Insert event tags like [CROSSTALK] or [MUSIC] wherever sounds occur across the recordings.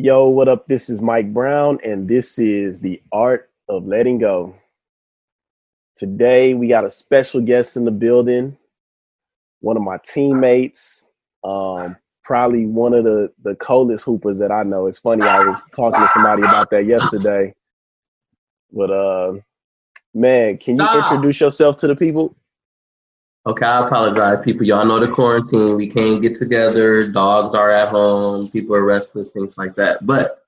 Yo, what up? This is Mike Brown, and this is the art of letting go. Today, we got a special guest in the building, one of my teammates, um, probably one of the, the coldest hoopers that I know. It's funny, I was talking to somebody about that yesterday. But, uh, man, can you introduce yourself to the people? Okay, I apologize, people. Y'all know the quarantine. We can't get together. Dogs are at home. People are restless, things like that. But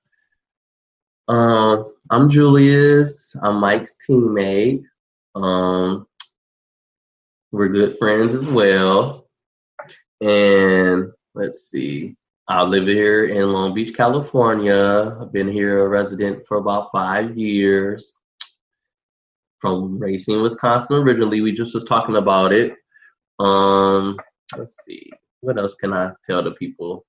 um, I'm Julius. I'm Mike's teammate. Um, we're good friends as well. And let's see. I live here in Long Beach, California. I've been here a resident for about five years. From Racine, Wisconsin originally. We just was talking about it. Um, let's see. What else can I tell the people?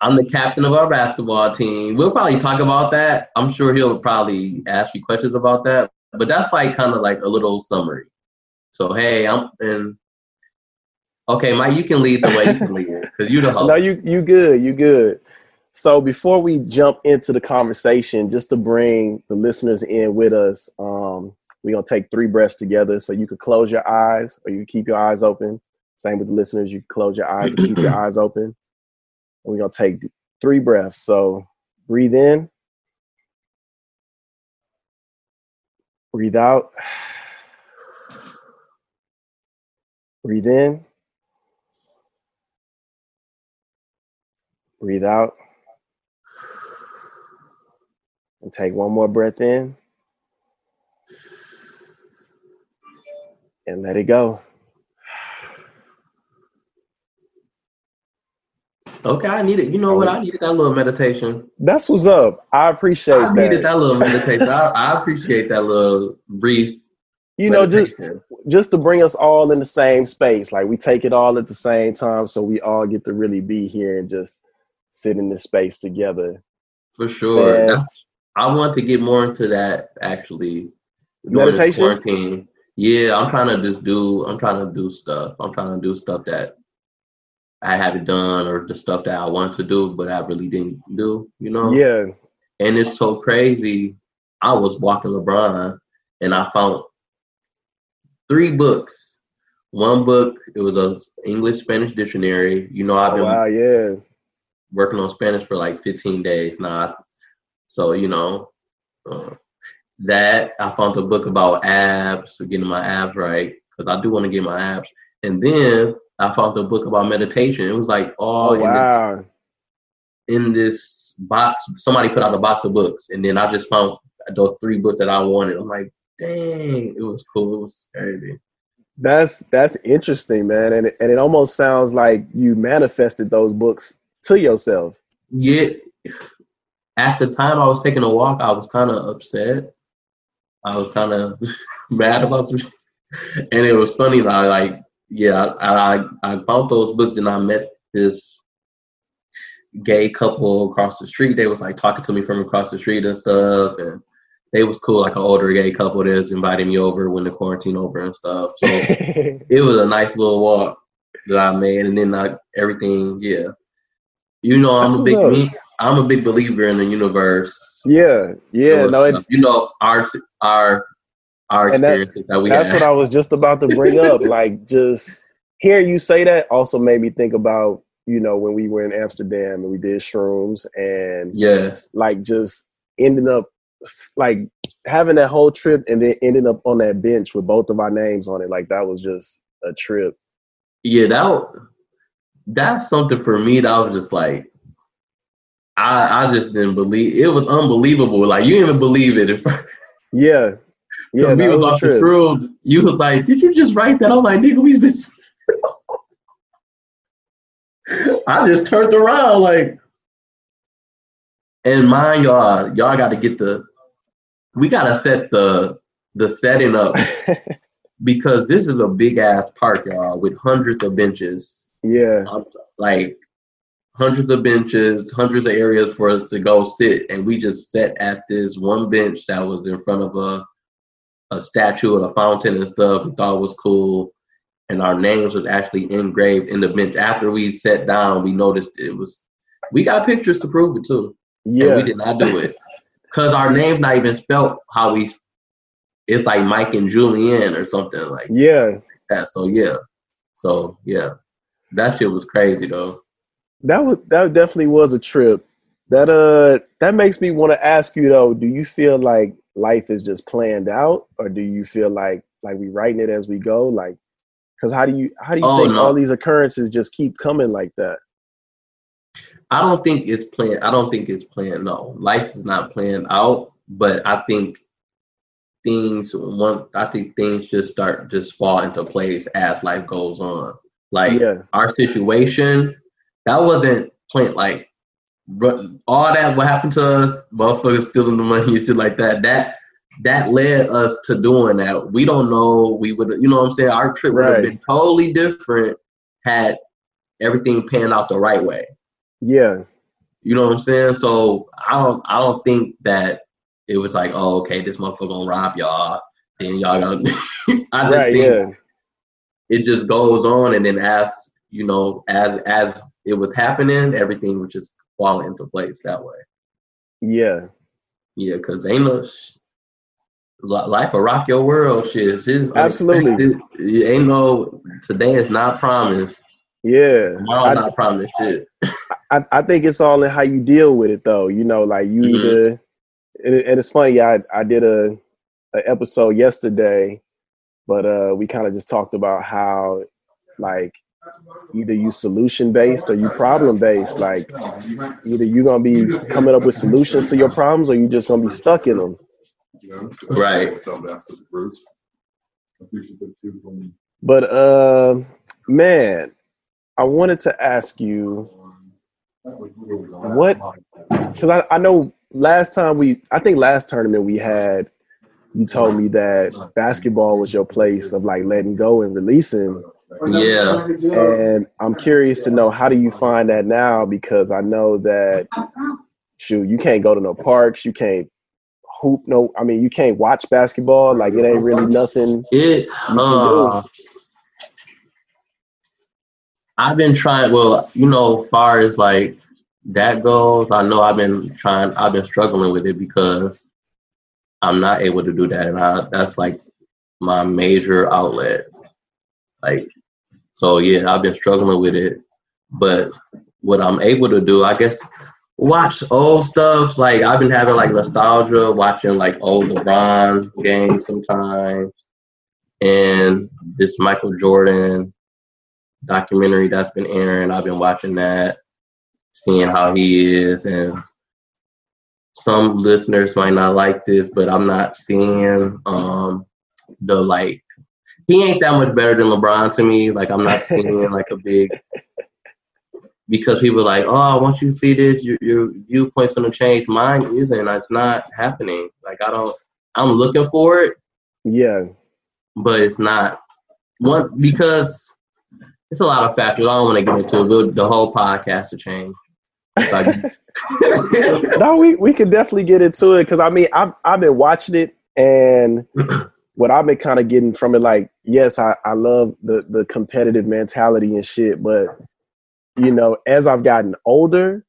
I'm the captain of our basketball team. We'll probably talk about that. I'm sure he'll probably ask you questions about that. But that's like kind of like a little summary. So hey, I'm and okay, Mike, you can lead the way. You can lead because you the host. No, you you good, you good. So before we jump into the conversation, just to bring the listeners in with us, um, we're gonna take three breaths together. So you could close your eyes or you can keep your eyes open. Same with the listeners, you can close your eyes and keep your [CLEARS THROAT] eyes open. And we're gonna take three breaths. So breathe in, breathe out, breathe in, breathe out. And take one more breath in and let it go. Okay, I needed. You know what? I needed that little meditation. That's what's up. I appreciate I needed that. that little meditation. I, I appreciate that little brief. You know, just meditation. just to bring us all in the same space. Like we take it all at the same time, so we all get to really be here and just sit in this space together. for sure. I want to get more into that actually. Meditation? quarantine. Yeah, I'm trying to just do. I'm trying to do stuff. I'm trying to do stuff that I haven't done, or the stuff that I want to do, but I really didn't do. You know. Yeah, And it's so crazy. I was walking LeBron and I found three books. One book, it was a English Spanish dictionary. You know, I've oh, been wow, yeah. working on Spanish for like 15 days now. So, you know, uh, that I found a book about abs, getting my abs right, because I do want to get my abs. And then I found a book about meditation. It was like all Oh, in this in this box. Somebody put out a box of books, and then I just found those three books that I wanted. I'm like, dang, it was cool. It was crazy. That's that's interesting, man. And it, and it almost sounds like you manifested those books to yourself. Yeah. At the time I was taking a walk, I was kind of upset. I was kind of [LAUGHS] mad about some shit. And it was funny. I like, yeah, I, I I found those books, and I met this gay couple across the street. They was like talking to me from across the street and stuff, and they was cool, like an older gay couple that was inviting me over when the quarantine over and stuff. So [LAUGHS] it was a nice little walk that I made, and then like everything, yeah. You know, I'm That's a big me, I'm a big believer in the universe. yeah, yeah. No, it, you know our our our And that- experiences that, we that's had. what I was just about to bring up. [LAUGHS] like, just hearing you say that also made me think about you know when we were in Amsterdam and we did shrooms and yes, like just ending up like having that whole trip and then ending up on that bench with both of our names on it. Like that was just a trip. yeah, that that's something for me that was just like. I, I just didn't believe it was unbelievable. Like you didn't even believe it. At first. Yeah, yeah. we was was a off the trip. shrooms. You was like, "Did you just write that?" I'm like, "Nigga, we been." [LAUGHS] I just turned around like, and mind y'all, y'all got to get the, we got to set the the setting up [LAUGHS] because this is a big ass park, y'all, with hundreds of benches, yeah, um, like hundreds of benches, hundreds of areas for us to go sit, and we just sat at this one bench that was in front of a a statue of a fountain and stuff. We thought it was cool, and our names was actually engraved in the bench. After we sat down, we noticed it was. We got pictures to prove it too. Yeah. And we did not do it. Cause our name's not even spelled how we it's like Mike and Julian or something like Yeah. that. So yeah. So yeah. That shit was crazy though. That was that definitely was a trip. That uh that makes me want to ask you though, do you feel like life is just planned out or do you feel like like we writing it as we go? Like cuz how do you how do you Oh, think no. all these occurrences just keep coming like that? I don't think it's planned. I don't think it's planned. No, life is not planned out. But I think things one. I think things just start just fall into place as life goes on. Like Yeah. our situation, that wasn't planned. Like all that what happened to us, motherfuckers stealing the money and shit like that. That that led us to doing that. We don't know. We would, you know what I'm saying. Our trip would have Right. been totally different had everything panned out the right way. Yeah. You know what I'm saying? So I don't I don't think that it was like, oh, okay, this motherfucker gonna rob y'all. Then y'all gonna [LAUGHS] I just Right, think yeah. it just goes on and then as you know, as as it was happening, everything was just falling into place that way. Yeah. Yeah, cause ain't no sh- life will rock your world shit. It's just Absolutely. It ain't no today is not promised. Yeah. Tomorrow I, not promised shit. I, I think it's all in how you deal with it though. You know, like you Mhm. either and, it- and it's funny, I I did a, a episode yesterday, but uh we kind of just talked about how like either you solution based or you problem based. Like either you're gonna be coming up with solutions to your problems or you're just gonna be stuck in them. Right. But uh man, I wanted to ask you what because I, I know last time we I think last tournament we had you told me that basketball was your place of like letting go and releasing Yeah. and I'm curious to know how do you find that now because I know that shoot you can't go to no parks you can't hoop no I mean you can't watch basketball like it ain't really nothing It uh, I've been trying well, you know, far as like that goes, I know I've been trying I've been struggling with it because I'm not able to do that and I that's like my major outlet. Like so yeah, I've been struggling with it. But what I'm able to do, I guess watch old stuff. Like I've been having like nostalgia watching like old LeBron games sometimes and this Michael Jordan documentary that's been airing. I've been watching that, seeing how he is, and some listeners might not like this, but I'm not seeing um the like he ain't that much better than LeBron to me. Like I'm not seeing like a big [LAUGHS] because people are like, oh, once you see this, your, your viewpoint's gonna change. Mine isn't. It's not happening. Like I don't. I'm looking for it, yeah but it's not one because it's a lot of factors. I don't want to get into it. We'll- The whole podcast to change. [LAUGHS] [LAUGHS] No, we, we could definitely get into it because I mean I've I've been watching it and [CLEARS THROAT] what I've been kind of getting from it, like, yes, I, I love the the competitive mentality and shit, but you know, as I've gotten older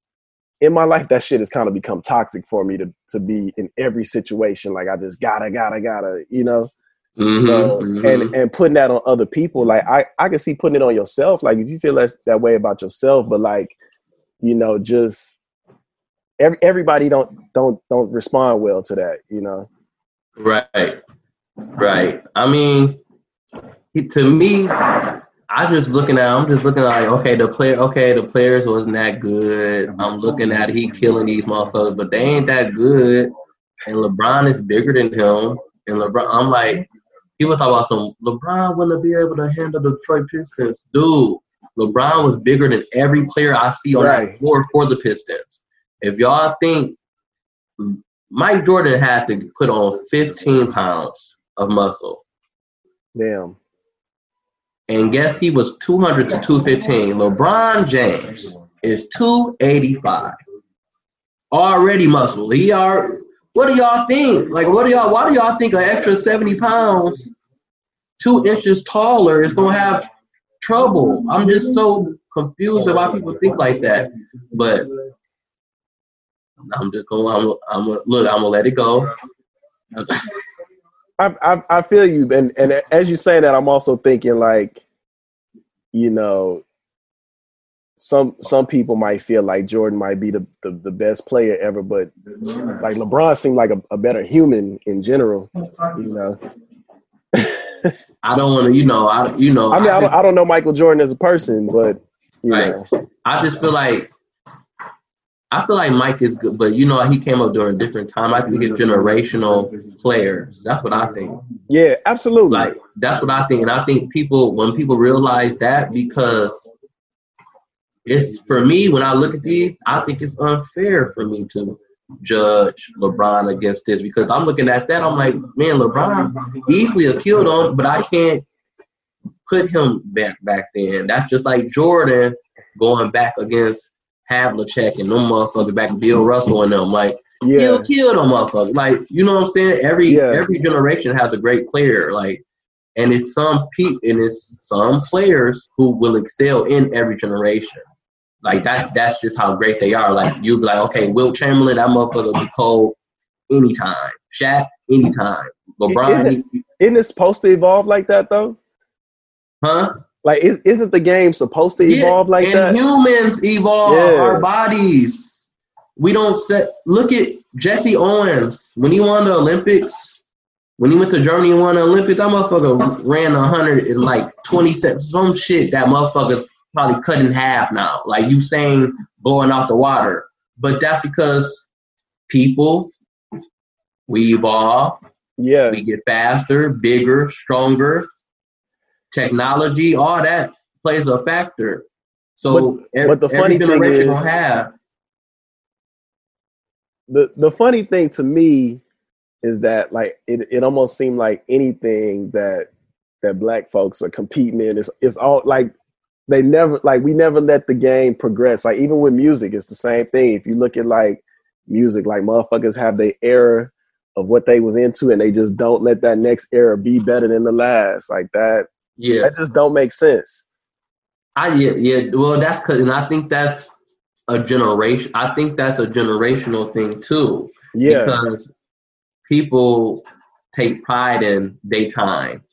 in my life, that shit has kind of become toxic for me to to be in every situation. Like I just gotta, gotta, gotta, you know. mhm, So, mhm. and and putting that on other people like i i can see putting it on yourself like if you feel that that way about yourself but like you know just every, everybody don't don't don't respond well to that you know Right, right. I mean, he- to me, I just looking at. I'm just looking at like, okay, the player, okay, the players wasn't that good. I'm looking at he killing these motherfuckers, but they ain't that good. And LeBron is bigger than him. And LeBron, I'm like, people talk about some LeBron wouldn't be able to handle the Detroit Pistons, dude. LeBron was bigger than every player I see on Right. that floor for the Pistons. If y'all think Mike Jordan had to put on 15 pounds of muscle. damn And guess he was 200 to 215. LeBron James is 285. Already muscle. He are what do y'all think? Like what do y'all why do y'all think an extra 70 pounds, two inches taller is gonna have trouble? I'm just so confused about people think like that. But I'm just gonna. I'm. I'm. Look. I'm gonna let it go. I, I I feel you, and and as you say that, I'm also thinking like, you know, some some people might feel like Jordan might be the, the, the best player ever, but like LeBron seemed like a, a better human in general. You know. [LAUGHS] I don't want to, you know, I you know. I mean, I, don't, I don't know Michael Jordan as a person, but you know. I just feel like I feel like Mike is good, but you know he came up during a different time. I think it's generational players. That's what I think. Yeah, absolutely. Like that's what I think, and I think people when people realize that because it's for me when I look at these, I think it's unfair for me to judge LeBron against this because I'm looking at that. I'm like, man, LeBron easily have killed him, but I can't put him back back then. That's just like Jordan going back against Havlicek and them motherfuckers back with Bill Russell and them. Like, yeah. he'll kill them motherfuckers. Like, you know what I'm saying? Every Yeah. every generation has a great player. Like, and it's some pe and it's some players who will excel in every generation. Like that's that's just how great they are. Like you be like, okay, Wilt Chamberlain, that motherfucker be cold anytime. Shaq, anytime. LeBron, Isn't- Isn't it supposed to evolve like that though? huh? Like, is, isn't the game supposed to Yeah, evolve like and that? humans evolve Yeah. our bodies. We don't set. Look at Jesse Owens when he won the Olympics. When he went to Germany and won the Olympics, that motherfucker ran a hundred in like twenty seconds. Some shit that motherfucker's probably cut in half now. Like you saying, blowing out the water. But that's because people we evolve. yeah, We get faster, bigger, stronger. Technology, all that plays a factor. So ev- but the funny thing is- have. the the funny thing to me is that like it, it almost seemed like anything that that black folks are competing in is it's all like they never like we never let the game progress. Like even with music, it's the same thing. If you look at like music, like motherfuckers have their era of what they was into and they just don't let that next era be better than the last. Like that Yeah, that just don't make sense. I yeah yeah. Well, that's because, and I think that's a generation. I think that's a generational thing too. Yeah. because people take pride in their time.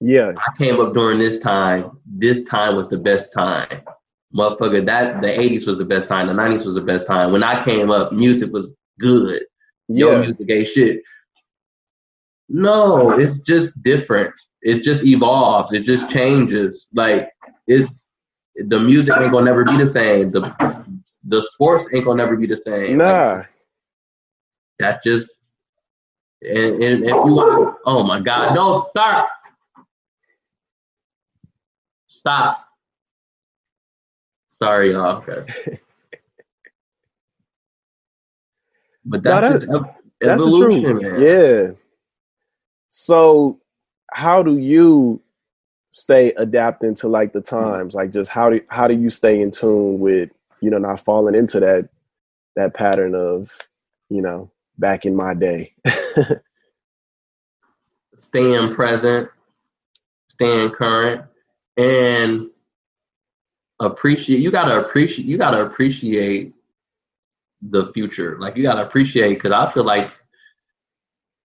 Yeah. I came up during this time. This time was the best time. Motherfucker, that the 80s was the best time. The 90s was the best time. When I came up, music was good. Your Yeah. music ain't shit. No, it's just different. It just evolves. It just changes. Like it's the music ain't gonna never be the same. The the sports ain't gonna never be the same. Like, Nah. that just and, and if you want oh my god, no start. Stop. Sorry, y'all. Okay. [LAUGHS] But No, that's, that- just ev- That's the truth. man. Yeah. So, how do you stay adapting to like the times? Like, just how do how do you stay in tune with you know not falling into that that pattern of you know back in my day? [LAUGHS] Staying present, staying current, and appreciate. You gotta appreciate. You gotta appreciate the future. Like you gotta appreciate because I feel like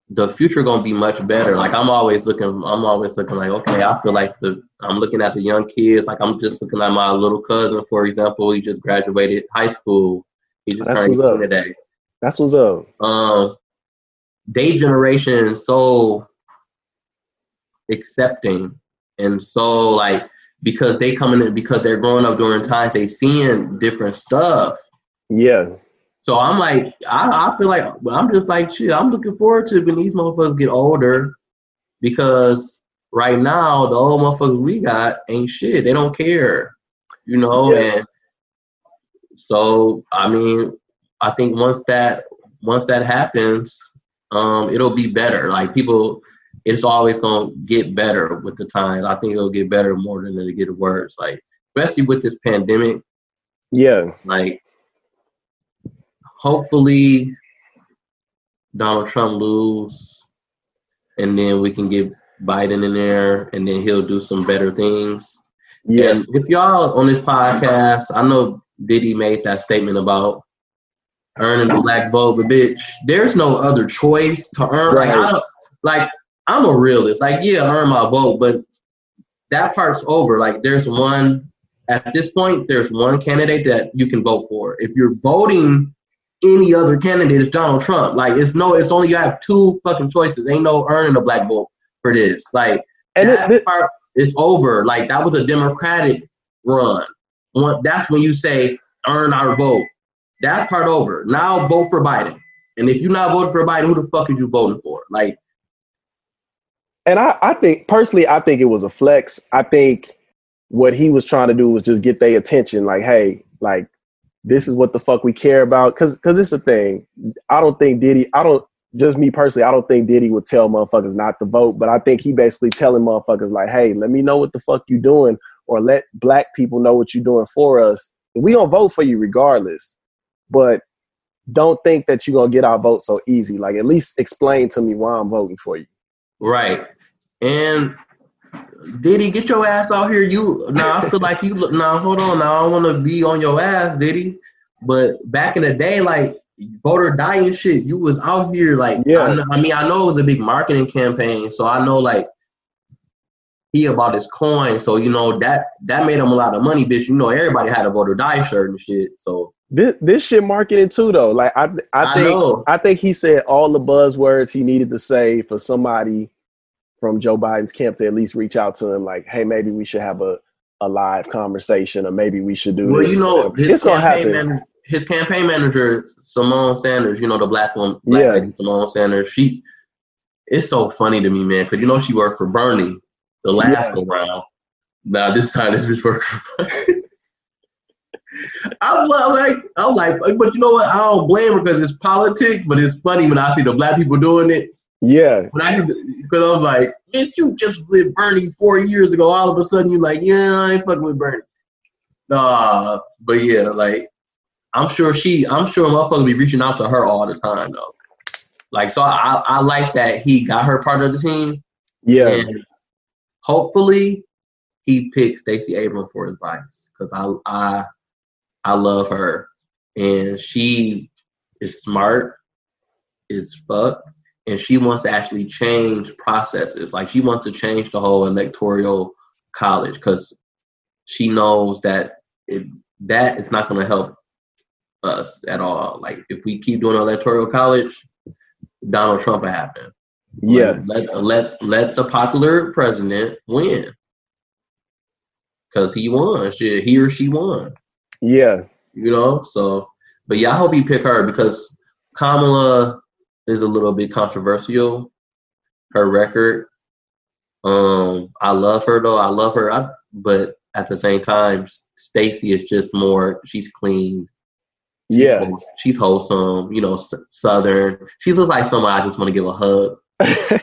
the future gonna be much better. Like I'm always looking. I'm always looking like okay. I feel like the I'm looking at the young kids. Like I'm just looking at my little cousin, for example. He just graduated high school. He just That's turned what's up. 18 today. That's what's up. um they generation so accepting and so like because they coming in because they're growing up during times they seeing different stuff Yeah. So i'm like i, I feel like i'm just like shit i'm looking forward to when these motherfuckers get older because right now the old motherfuckers we got ain't shit. They don't care you know Yeah. and so i mean i think once that once that happens um it'll be better. Like people it's always gonna get better with the time i think it'll get better more than it'll get worse. Like especially with this pandemic. Yeah. like hopefully Donald Trump lose and then we can get Biden in there and then he'll do some better things. Yeah. And if y'all on this podcast, I know Diddy made that statement about earning the black vote, but bitch, there's no other choice to earn. Right. Like I like I'm a realist. Like yeah, earn my vote, but that part's over. Like there's one at this point, there's one candidate that you can vote for. If you're voting any other candidate, is Donald Trump. Like it's no, it's only you have two fucking choices. Ain't no earning a black vote for this. Like and that it, part is over. Like that was a Democratic run. That's when you say earn our vote. That part over. Now vote for Biden. And if you're not voting for Biden, who the fuck are you voting for? Like, and I, I think personally, I think it was a flex. I think what he was trying to do was just get their attention. Like, hey, like this is what the fuck we care about. Cause, cause it's the thing. I don't think Diddy. I don't just me personally. I don't think Diddy would tell motherfuckers not to vote. But I think he basically telling motherfuckers like, hey, let me know what the fuck you doing, or let black people know what you're doing for us. We gonna vote for you regardless. But don't think that you're gonna get our vote so easy. Like at least explain to me why I'm voting for you. Right. And Diddy, get your ass out here. You now I feel like you look now, hold on now. I don't wanna be on your ass, Diddy. But back in the day, like voter dying shit, you was out here like yeah. I, I mean, I know it was a big marketing campaign, so I know like he about his coin. So you know that that made him a lot of money, bitch. You know everybody had a Vote or Die shirt and shit. So this this shit marketing too though. Like I I think I, I think he said all the buzzwords he needed to say for somebody from Joe Biden's camp to at least reach out to him. Like, hey, maybe we should have a a live conversation, or maybe we should do. Well, this. you know, it's gonna happen. Man- his campaign manager, Symone Sanders, you know the black one, black yeah. lady, Symone Sanders. She, it's so funny to me, man, because you know she worked for Bernie the last yeah. round. Now this time this bitch worked for. [LAUGHS] I'm like, I'm like, but you know what? I don't blame her because it's politics, but it's funny when I see the black people doing it. Yeah. When I because I was like, if you just with Bernie four years ago, all of a sudden you're like, yeah, I ain't fucking with Bernie. Nah, but yeah, like I'm sure she, I'm sure motherfuckers be reaching out to her all the time though. Like, so I, I like that he got her part of the team. Yeah. And hopefully he picks Stacey Abrams for his vice because I, I, I love her and she is smart as fuck and she wants to actually change processes. Like she wants to change the whole electoral college because she knows that it, that is not going to help us at all. Like if we keep doing electoral college, Donald Trump will happen. Yeah. Let let let the popular president win. Cause he won. Shit, he or she won. Yeah. You know, so but yeah, I hope you pick her because Kamala is a little bit controversial. Her record. Um, I love her though. I love her. I, but at the same time, Stacey is just more. She's clean. She's yeah, she's wholesome. You know, southern. She looks like someone I just want to give a hug. [LAUGHS]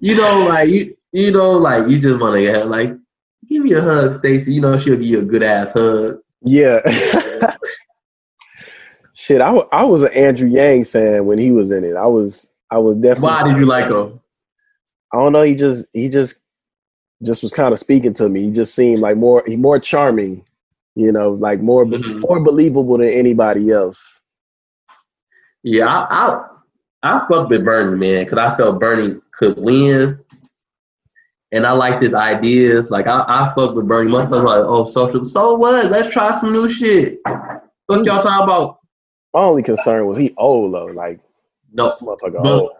you know, like you, you know, like you just want to get like, give me a hug, Stacey. You know, she'll give you a good ass hug. Yeah. [LAUGHS] [LAUGHS] Shit, I, I was an Andrew Yang fan when he was in it. I was I was definitely. Why did you like him? I don't know. He just he just just was kind of speaking to me. He just seemed like more he more charming, you know, like more mm-hmm. more believable than anybody else. Yeah, I I, I fucked with Bernie man because I felt Bernie could win, and I liked his ideas. Like I I fucked with Bernie. Motherfuckers like oh social. So what? Let's try some new shit. What y'all talking about? My only concern was he old though. Like no motherfucker old.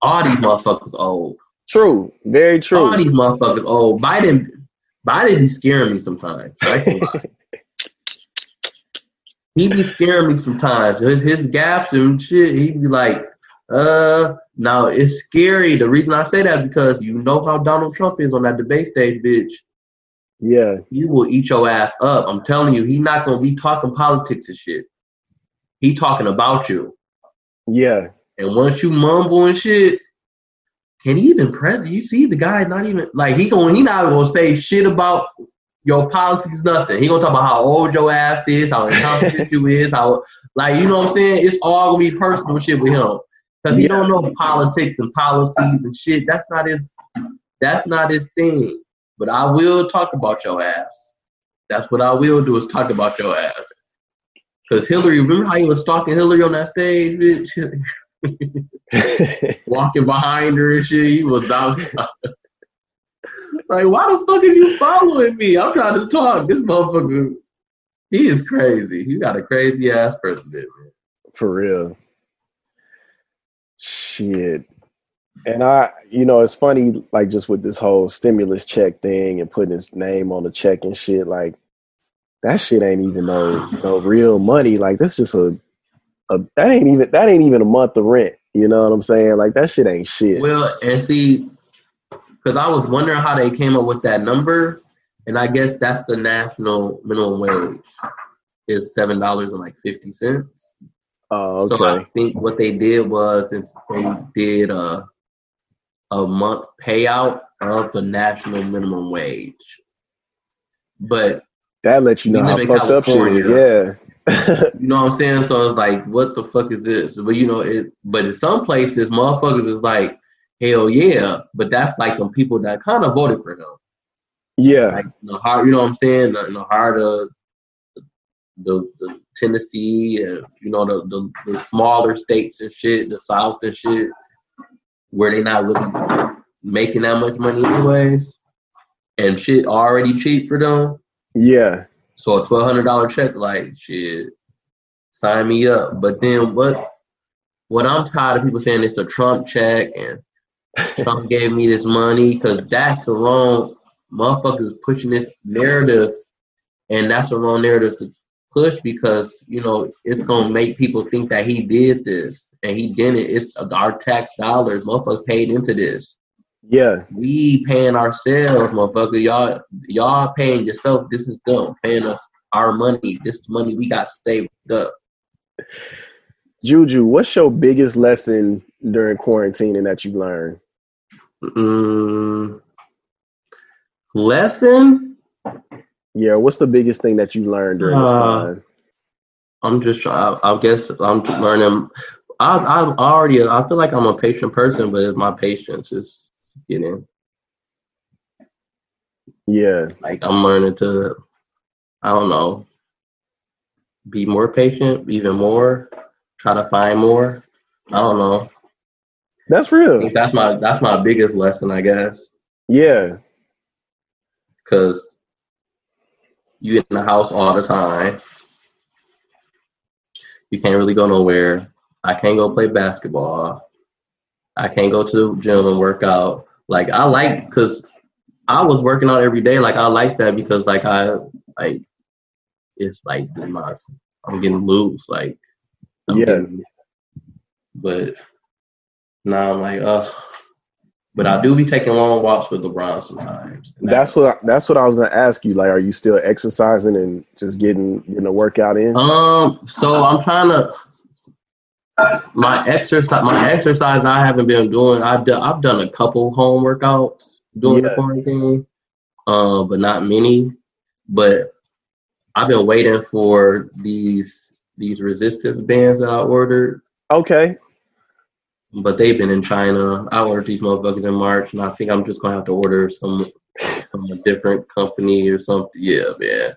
All these motherfuckers old. True. Very true. All these motherfuckers old. Biden Biden be scaring me sometimes. [LAUGHS] he be scaring me sometimes. His, his gaffes and shit, he be like, uh, now it's scary. The reason I say that because you know how Donald Trump is on that debate stage, bitch. Yeah. He will eat your ass up. I'm telling you, he not gonna be talking politics and shit. He talking about you. Yeah. And once you mumble and shit, can he even press? You see, the guy not even like he going. He not gonna say shit about your policies. Nothing. He gonna talk about how old your ass is, how incompetent you is, how like you know what I'm saying. It's all gonna be personal shit with him because he yeah. don't know politics and policies and shit. That's not his. That's not his thing. But I will talk about your ass. That's what I will do is talk about your ass. Cause Hillary, remember how he was stalking Hillary on that stage, bitch? [LAUGHS] Walking behind her and shit. He was out. like, why the fuck are you following me? I'm trying to talk. This motherfucker, he is crazy. He got a crazy ass president, man. For real. Shit. And I, you know, it's funny, like just with this whole stimulus check thing and putting his name on the check and shit, like that shit ain't even no no real money. Like that's just a, a that ain't even that ain't even a month of rent. You know what I'm saying? Like that shit ain't shit. Well, and see, because I was wondering how they came up with that number, and I guess that's the national minimum wage is seven dollars and like fifty cents. Oh, okay. So I think what they did was they did a a month payout of the national minimum wage. But that lets you know how fucked up shit is. Yeah. [LAUGHS] you know what I'm saying? So it's like, what the fuck is this? But you know, it. But in some places, motherfuckers is like, hell yeah. But that's like the people that kind of voted for them. Yeah. Like the heart, you know what I'm saying? The, the heart of the, the Tennessee and you know the, the, the smaller states and shit, the South and shit, where they not really making that much money anyways, and shit already cheap for them. Yeah. So a twelve hundred dollar check, like shit, sign me up. But then what? What I'm tired of people saying it's a Trump check and Trump gave me this money because that's the wrong motherfuckers pushing this narrative, and that's the wrong narrative to push because you know it's gonna make people think that he did this and he didn't. It's our tax dollars, motherfuckers paid into this. Yeah. We paying ourselves, motherfucker. Y'all y'all paying yourself. This is them paying us our money. This money we got saved up. Juju, what's your biggest lesson during quarantine and that you learned? Mm, lesson? Yeah, what's the biggest thing that you learned during this uh, time? I'm just I, I guess I'm learning. I I already I feel like I'm a patient person, but it's my patience is getting. Yeah. Like I'm learning to, I don't know, be more patient, even more, try to find more. I don't know. That's real. that's my that's my biggest lesson, I guess. Yeah. Cause you in the house all the time. You can't really go nowhere. I can't go play basketball. I can't go to the gym and work out. Like I like because I was working out every day. Like I like that because like I like it's like my I'm getting loose. Like I'm yeah. Getting, but now I'm like, uh but I do be taking long walks with LeBron sometimes. That's what I, that's what I was gonna ask you. Like, are you still exercising and just getting getting a workout in? Um, so I'm trying to my exercise my exercise I haven't been doing. I've done I've done a couple home workouts during yeah. the quarantine, uh, but not many. But I've been waiting for these these resistance bands that I ordered. Okay. But they've been in China. I ordered these motherfuckers in March, and I think I'm just gonna have to order some from a different company or something. Yeah, man.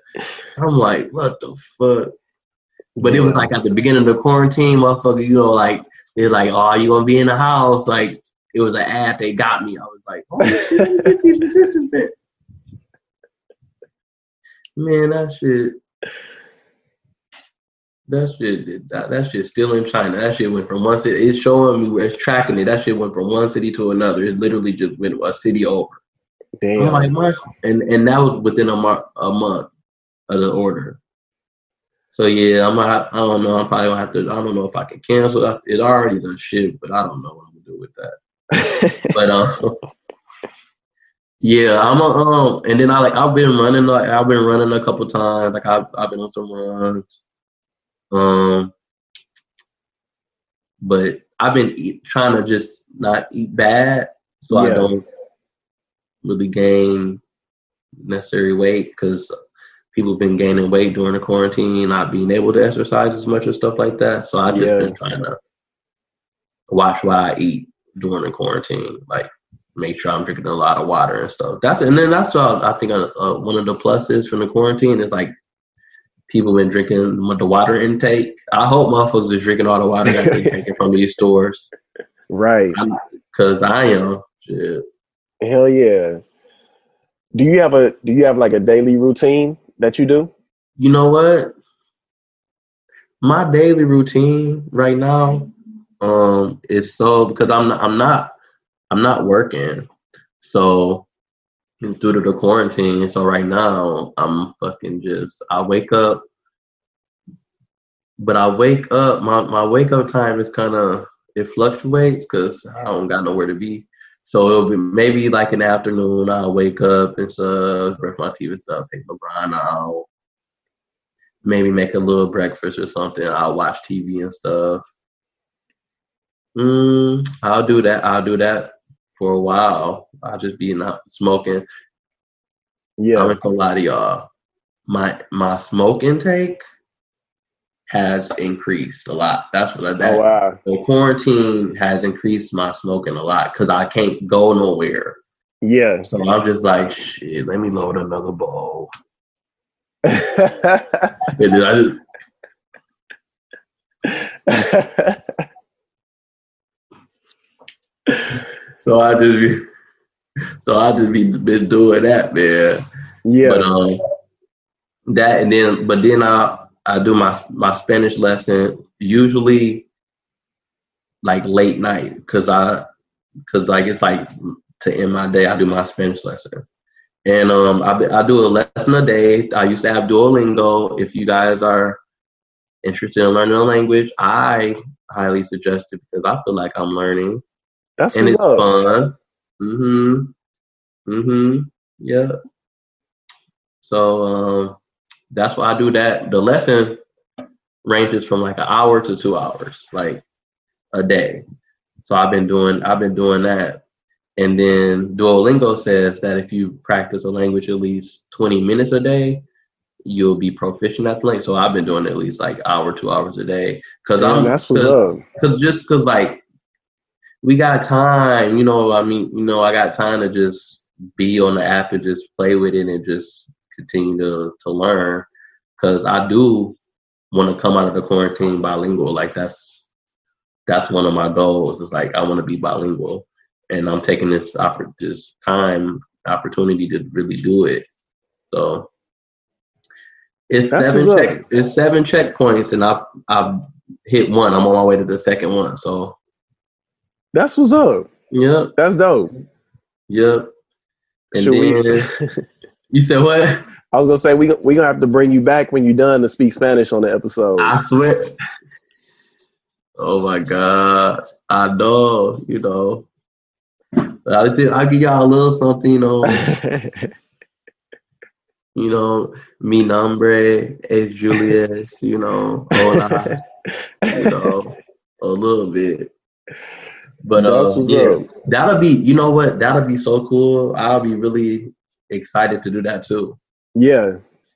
I'm like, what the fuck? But yeah. it was like at the beginning of the quarantine, motherfucker, you know, like they're like, oh, you gonna be in the house? Like it was an ad. They got me. I was like, oh shit, get these resistance bit. Man, that shit. That shit, that, that shit still in China. That shit went from one city. It's showing me where it's tracking it. That shit went from one city to another. It literally just went a city over. Damn. Like, and and that was within a, mar- a month of the order. So yeah, I'm I don't know. I'm probably gonna have to. I don't know if I can cancel. It already done shit, but I don't know what I'm gonna do with that. [LAUGHS] but um, yeah, I'm a um, and then I like I've been running like I've been running a couple times. Like I've I've been on some runs. Um, but I've been eat, trying to just not eat bad, so yeah. I don't really gain necessary weight because people have been gaining weight during the quarantine, not being able to exercise as much and stuff like that. So I've just yeah. been trying to watch what I eat during the quarantine, like make sure I'm drinking a lot of water and stuff. That's and then that's all I think uh, uh, one of the pluses from the quarantine is like people been drinking the water intake. I hope motherfuckers is drinking all the water that they [LAUGHS] taking from these stores. Right. Cause I am. Shit. Hell yeah. Do you have a do you have like a daily routine that you do? You know what? My daily routine right now um is so because I'm not, I'm not I'm not working. So due to the quarantine, so right now I'm fucking just I wake up but I wake up my my wake up time is kind of it fluctuates because I don't got nowhere to be. So it'll be maybe like an afternoon. I'll wake up and stuff, brush my teeth and stuff, take grind out, maybe make a little breakfast or something. I'll watch TV and stuff. Mm, I'll do that. I'll do that for a while. I'll just be not smoking. Yeah, I'm not gonna lie to y'all. My my smoke intake has increased a lot. That's what I that oh wow. the quarantine has increased my smoking a lot because I can't go nowhere. Yeah. So I'm just like, shit, let me load another bowl. [LAUGHS] and then I just, so I just be, so I just be been doing that, man. yeah. But um, that and then, but then I I do my my Spanish lesson usually like late night because I because like it's like to end my day I do my Spanish lesson and um I I do a lesson a day. I used to have Duolingo. If you guys are interested in learning a language, I highly suggest it because I feel like I'm learning That's and it's up. fun. Mhm. Mhm. Yeah. So um, that's why I do that. The lesson ranges from like an hour to two hours, like a day. So I've been doing I've been doing that. And then Duolingo says that if you practice a language at least 20 minutes a day, you'll be proficient at the language. So I've been doing at least like hour, two hours a day. Cause Damn, I'm that's what's cause, up. cause just cause like we got time, you know, I mean, you know, I got time to just be on the app and just play with it and just continue to, to learn. Cause I do want to come out of the quarantine bilingual. Like that's, that's one of my goals is like, I want to be bilingual and I'm taking this oppor- this time opportunity to really do it. So it's That's seven check, it's seven checkpoints and I I hit one. I'm on my way to the second one. So That's what's up. yep, That's dope. yep. And Should then [LAUGHS] you said what? I was gonna say we we gonna have to bring you back when you're done to speak Spanish on the episode. I swear. Oh my god. I know, you know. I'll, I'll give y'all a little something, you know. [LAUGHS] you know, mi nombre es Julius, you know, hola, you know, a little bit. But uh, yeah, that'll be, you know what, that'll be so cool. I'll be really excited to do that too, yeah,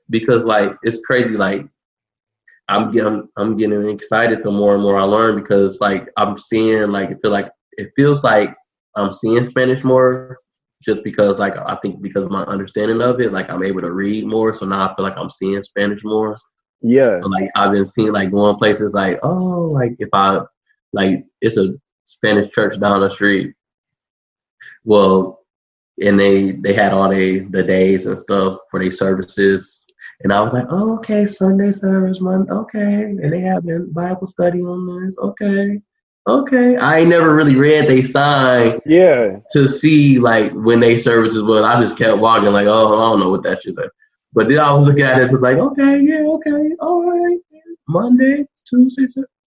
because like it's crazy. Like I'm getting, I'm getting excited the more and more I learn because like I'm seeing, like it feel like it feels like I'm seeing Spanish more just because like I think because of my understanding of it, like I'm able to read more. So now I feel like I'm seeing Spanish more. yeah, So, like I've been seeing like going places like oh like if I like it's a Spanish church down the street. Well, and they they had all they the days and stuff for their services, and I was like, oh okay, Sunday service, Monday, okay, and they having Bible study on this, okay, okay. I ain't never really read they sign yeah. to see like when they services was. I just kept walking like, oh, I don't know what that shit is. But then I was looking at it, was like, okay, yeah, okay, all right, Monday, Tuesday,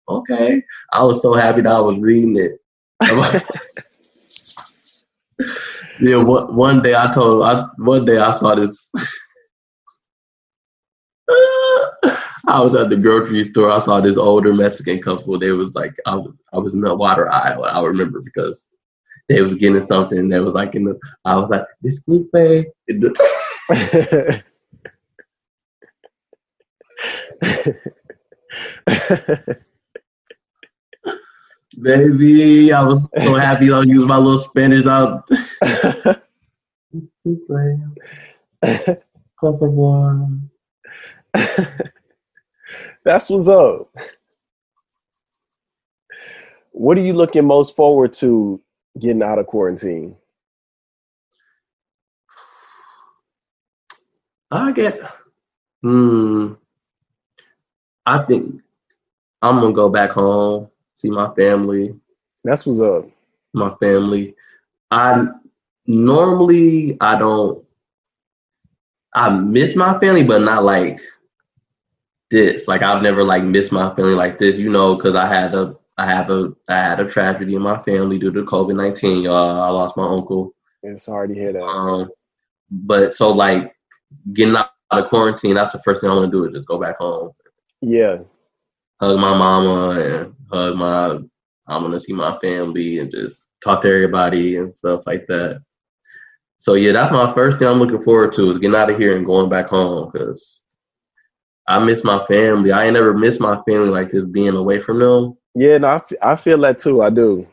okay. I was so happy that I was reading it. [LAUGHS] [LAUGHS] yeah, one, one day I told, I one day I saw this. [LAUGHS] I was at the grocery store. I saw this older Mexican couple. They was like, I was, I was in the water aisle. I remember because they was getting something that was like in the. I was like, this disculpe. [LAUGHS] [LAUGHS] Baby, I was so happy I used my little Spanish out. Disculpe. Por favor. That's what's up. What are you looking most forward to getting out of quarantine? I get, hmm, I think I'm gonna go back home, see my family. That's what's up. My family. I normally I don't. I miss my family, but not like this. Like I've never like missed my family like this, you know, because I had a I have a I had a tragedy in my family due to COVID nineteen. Y'all, I lost my uncle. It's hard to hear that. Um, but so like getting out of quarantine, that's the first thing I want to do is just go back home. Yeah. Hug my mama and hug my. I'm gonna see my family and just talk to everybody and stuff like that. So yeah, that's my first thing I'm looking forward to is getting out of here and going back home because I miss my family. I ain't never missed my family like this being away from them. Yeah, no, I, f- I feel that too. I do.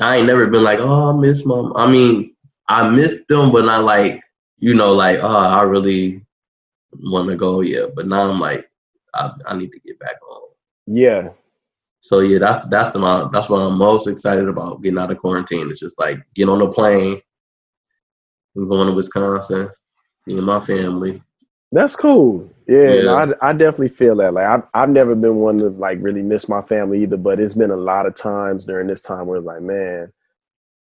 I ain't never been like, oh, I miss mom. I mean, I miss them, but not like, you know, like, oh, I really want to go. Yeah, but now I'm like, I, I need to get back home. Yeah. So yeah, that's that's the my, that's what I'm most excited about getting out of quarantine. It's just like get on the plane and going to Wisconsin, seeing my family. That's cool. Yeah, Yeah. no, I, I definitely feel that. Like I've I've never been one to like really miss my family either, but it's been a lot of times during this time where it's like, man,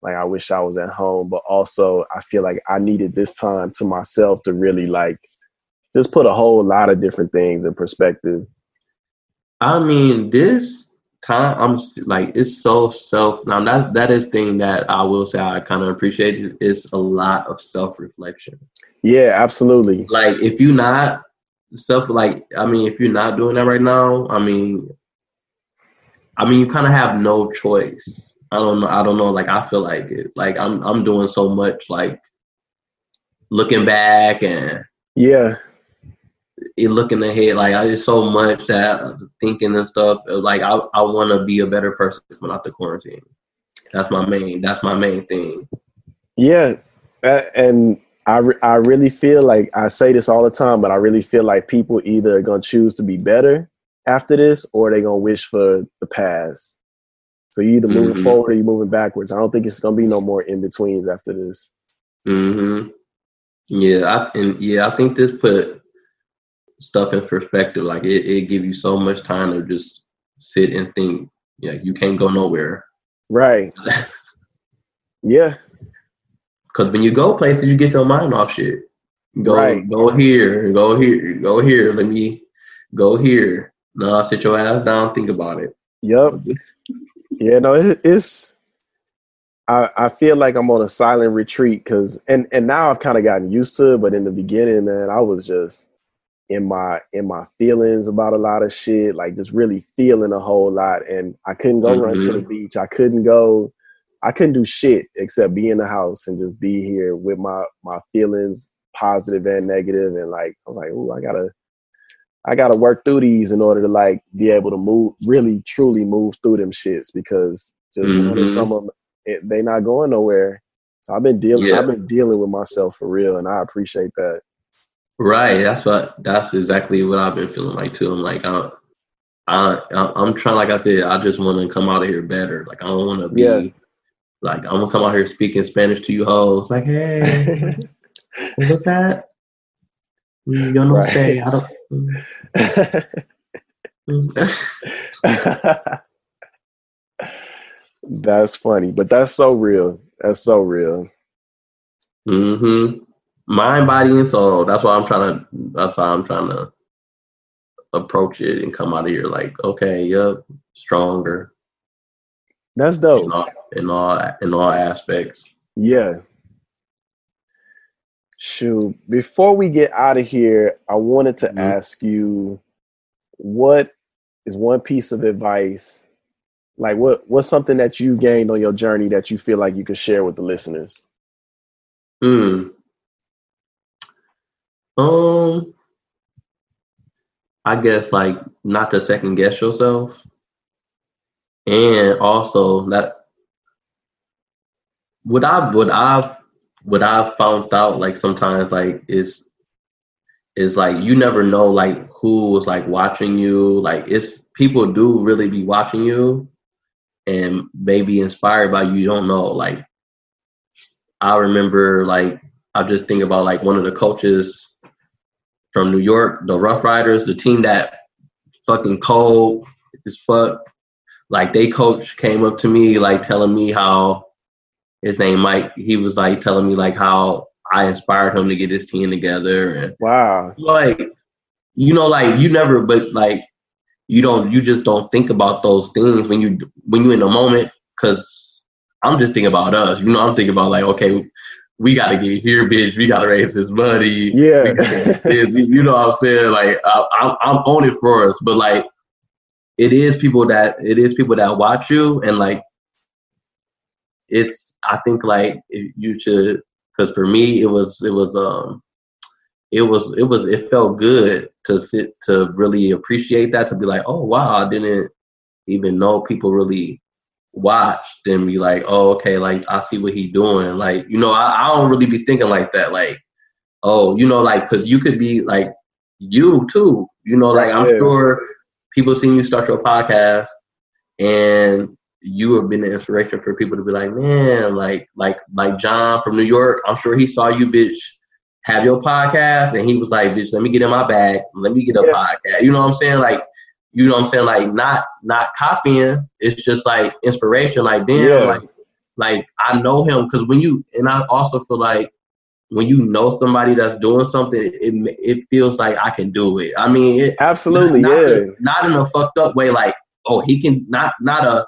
like I wish I was at home, but also I feel like I needed this time to myself to really like just put a whole lot of different things in perspective. I mean, this time I'm like it's so self. Now that that is thing that I will say I kind of appreciate is a lot of self reflection. Yeah, absolutely. Like if you're not self like I mean if you're not doing that right now, I mean, I mean you kind of have no choice. I don't know. I don't know. Like I feel like it. Like I'm I'm doing so much like looking back and Yeah. It looking ahead. Like I just so much that I'm thinking and stuff. Like I I want to be a better person coming out the quarantine. That's my main. That's my main thing. Yeah, and I re- I really feel like I say this all the time, but I really feel like people either are gonna choose to be better after this, or they're gonna wish for the past. So you either moving Mhm. forward or you moving backwards. I don't think it's gonna be no more in betweens after this. hmm Yeah, I and yeah, I think this put stuff in perspective. Like it, it give you so much time to just sit and think. Yeah, you can't go nowhere. Right? [LAUGHS] Yeah. Because when you go places, you get your mind off shit. Go Right. go here, go here, go here. Let me go here. No, sit your ass down, think about it. Yep. Yeah. No, it, it's. I I feel like I'm on a silent retreat because and and now I've kind of gotten used to it, but in the beginning, man, I was just in my in my feelings about a lot of shit, like just really feeling a whole lot, and I couldn't go run to the beach. I couldn't go. I couldn't do shit except be in the house and just be here with my my feelings, positive and negative, and like I was like, oh, I gotta. I gotta work through these in order to like be able to move, really, truly move through them shits because just Mhm. from them, it, they not going nowhere. So I've been dealing, Yeah. I've been dealing with myself for real, and I appreciate that. Right. That's what. That's exactly what I've been feeling like too. I'm like, I, I, I'm trying. Like I said, I just want to come out of here better. Like I don't want to be. Yeah. Like I'm gonna come out here speaking Spanish to you hoes. Like, hey, [LAUGHS] what's that? Mm, Yo no Right. say. I don't. [LAUGHS] that's funny, but that's so real. That's so real. hmm Mind, body, and soul. That's why I'm trying to. That's why I'm trying to approach it and come out of here like, okay, yep, stronger That's dope. in all in all in all aspects. Yeah. Shoot. Before we get out of here, I wanted to Mhm. ask you what is one piece of advice? Like what what's something that you gained on your journey that you feel like you could share with the listeners? Hmm. Um, I guess like not to second guess yourself, and also that what I what I've what I've found out like sometimes like is is like you never know like who was like watching you. Like it's people do really be watching you and maybe inspired by you. You don't know. Like I remember like I just think about like one of the coaches from New York, the Rough Riders, the team that fucking cold as fuck. Like they coach came up to me like telling me how his name Mike. He was like telling me like how I inspired him to get his team together. And wow, like you know, like you never, but like you don't, you just don't think about those things when you when you're in the moment. Because I'm just thinking about us. You know, I'm thinking about like, okay, we gotta get here, bitch. We gotta raise this money. Yeah, you know what I'm saying? Like I, I'm on it for us, but like it is people that it is people that watch you, and like it's. I think like you should, because for me it was it was um it was it was it felt good to sit to really appreciate that to be like oh wow I didn't even know people really watched and be like, oh, okay, like I see what he doing. Like, you know, I, I don't really be thinking like that. Like, oh, you know, like, cause you could be like you too. You know, like I'm yeah. sure people seen you start your podcast and you have been an inspiration for people to be like, man, like, like, like John from New York. I'm sure he saw you, bitch, have your podcast, and he was like, bitch, let me get in my bag, let me get a yeah. podcast. You know what I'm saying? Like, you know what I'm saying? Like not not copying. It's just like inspiration. Like damn, yeah. like like I know him because when you and I also feel like when you know somebody that's doing something, it it feels like I can do it. I mean, it, absolutely, not, yeah. Not, not in a fucked up way, like oh he can not not a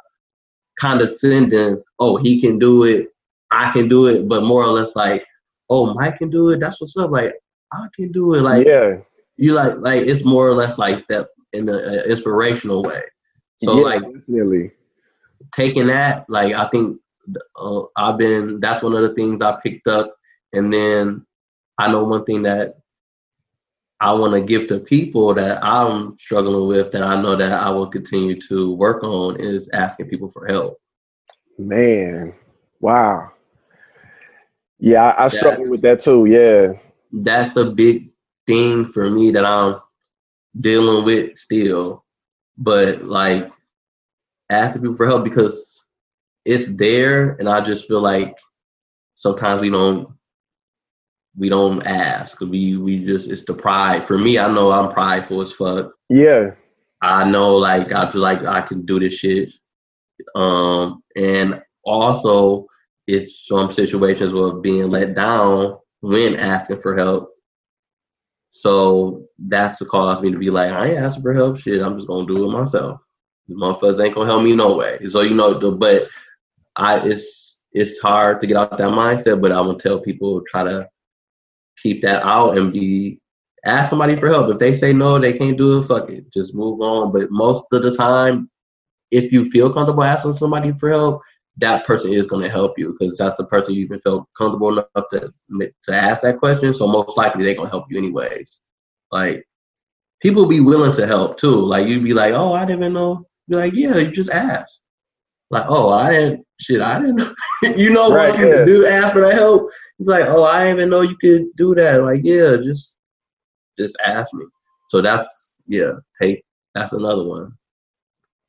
condescending. Oh he can do it. I can do it, but more or less like oh Mike can do it. That's what's up. Like I can do it. Like yeah. You like like it's more or less like that in an inspirational way. So yeah, like definitely taking that, like I think uh, I've been. That's one of the things I picked up, and then I know one thing that I want to give to people that I'm struggling with that I know that I will continue to work on is asking people for help. Man, wow. Yeah, I, I struggle with that too. Yeah, that's a big thing for me that I'm dealing with still, but like asking people for help because it's there, and I just feel like sometimes we don't we don't ask. We we just it's the pride. For me, I know I'm prideful as fuck. Yeah. I know like I feel like I can do this shit. Um and also it's some situations where being let down when asking for help so that's the cause me to be like, I ain't asking for help. Shit, I'm just gonna do it myself. The motherfuckers ain't gonna help me no way. So you know, but I it's it's hard to get out that mindset. But I'm gonna tell people try to keep that out and be ask somebody for help. If they say no, they can't do it. Fuck it, just move on. But most of the time, if you feel comfortable asking somebody for help, that person is going to help you because that's the person you even felt comfortable enough to to ask that question. So most likely they're going to help you anyways. Like people be willing to help too. Like you'd be like, oh, I didn't even know. Be like, yeah, you just ask. Like, oh, I didn't. Shit, I didn't. know. [LAUGHS] you know right, what yeah. do? Ask for that help. You'd be like, oh, I didn't even know you could do that. Like, yeah, just just ask me. So that's yeah. Take that's another one.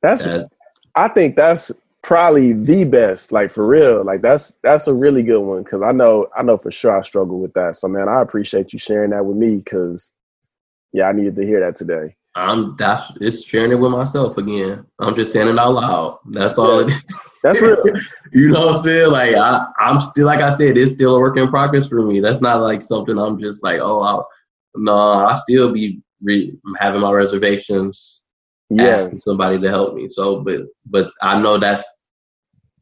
That's. That, I think that's probably the best like for real like that's that's a really good one because i know i know for sure i struggle with that so man i appreciate you sharing that with me because yeah i needed to hear that today i'm that's it's sharing it with myself again i'm just saying it out loud that's all yeah. [LAUGHS] that's real [LAUGHS] you know what i'm saying like i i'm still like i said it's still a work in progress for me that's not like something i'm just like oh I'll, no i still be re- having my reservations yeah. asking somebody to help me. So, but but I know that's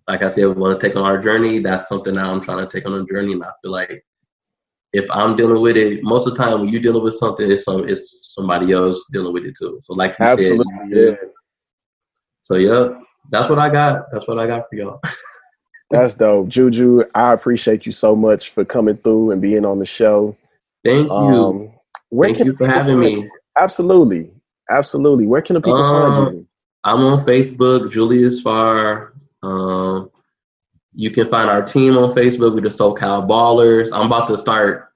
like I said, we want to take on our journey. That's something that I'm trying to take on a journey, and I feel like if I'm dealing with it, most of the time when you're dealing with something, it's some it's somebody else dealing with it too. So like you Absolutely, said, yeah. So yeah, that's what I got. That's what I got for y'all. [LAUGHS] that's dope, Juju. I appreciate you so much for coming through and being on the show. Thank you. Um, Thank you for having me. Absolutely, absolutely. Where can the people um, find you? I'm on Facebook, Julius Farr. Um, you can find our team on Facebook with the SoCal Ballers. I'm about to start.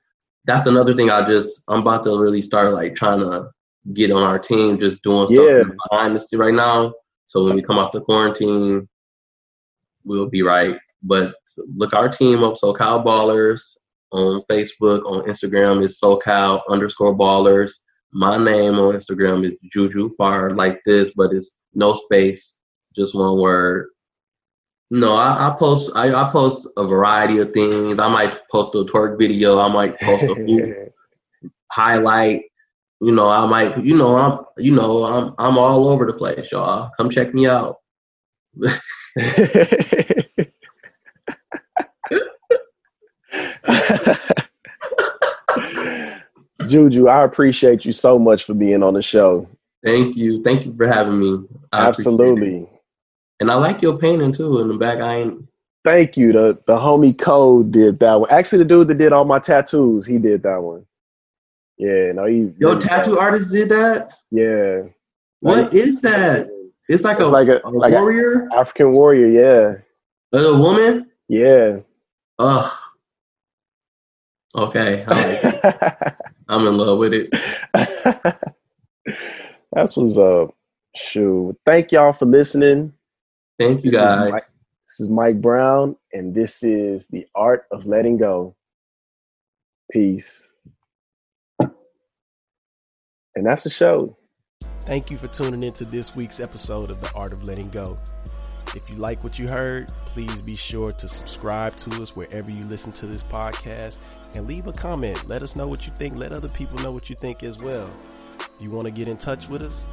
That's another thing I just I'm about to really start like trying to get on our team, just doing stuff Yeah. behind the scene right now. So when we come off the quarantine, we'll be right. But look our team up, SoCal Ballers on Facebook, on Instagram is SoCal underscore Ballers. My name on Instagram is Juju Farr like this, but it's no space, just one word. No, I, I post I, I post a variety of things. I might post a twerk video. I might post a [LAUGHS] hoop highlight. You know, I might. You know, I'm. You know, I'm. I'm all over the place, y'all. Come check me out. [LAUGHS] Juju, I appreciate you so much for being on the show. Thank you. Thank you for having me. I. Absolutely. And I like your painting too in the back. I ain't. Thank you. The the homie Code did that one. Actually, the dude that did all my tattoos, he did that one. Yeah, no, he Your tattoo artist did that. Yeah. What is that? It's like It's a, like a a like warrior, African warrior, Yeah. a woman. yeah. Ugh. Okay, I'm, [LAUGHS] I'm in love with it. That's what's up. Shoot. Thank y'all for listening. Thank you This is guys. Mike- This is Mike Brown, and this is the art of letting go. Peace. And that's the show. Thank you for tuning into this week's episode of The Art of Letting Go. If you like what you heard, please be sure to subscribe to us wherever you listen to this podcast and leave a comment. Let us know what you think. Let other people know what you think as well. If you want to get in touch with us,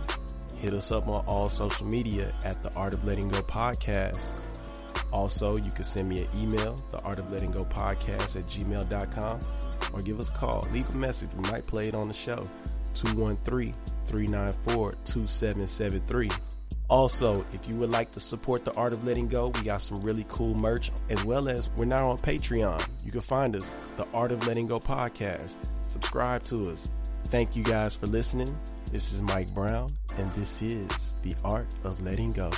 hit us up on all social media at The Art of Letting Go Podcast. Also, you can send me an email, the art of letting go podcast at gmail.com, or give us a call. Leave a message. We might play it on the show. 213 394 2773. Also, if you would like to support the art of letting go, we got some really cool merch, as well as we're now on Patreon. You can find us, the Art of Letting Go podcast. Subscribe to us. Thank you guys for listening. This is Mike Brown, and this is the Art of Letting Go.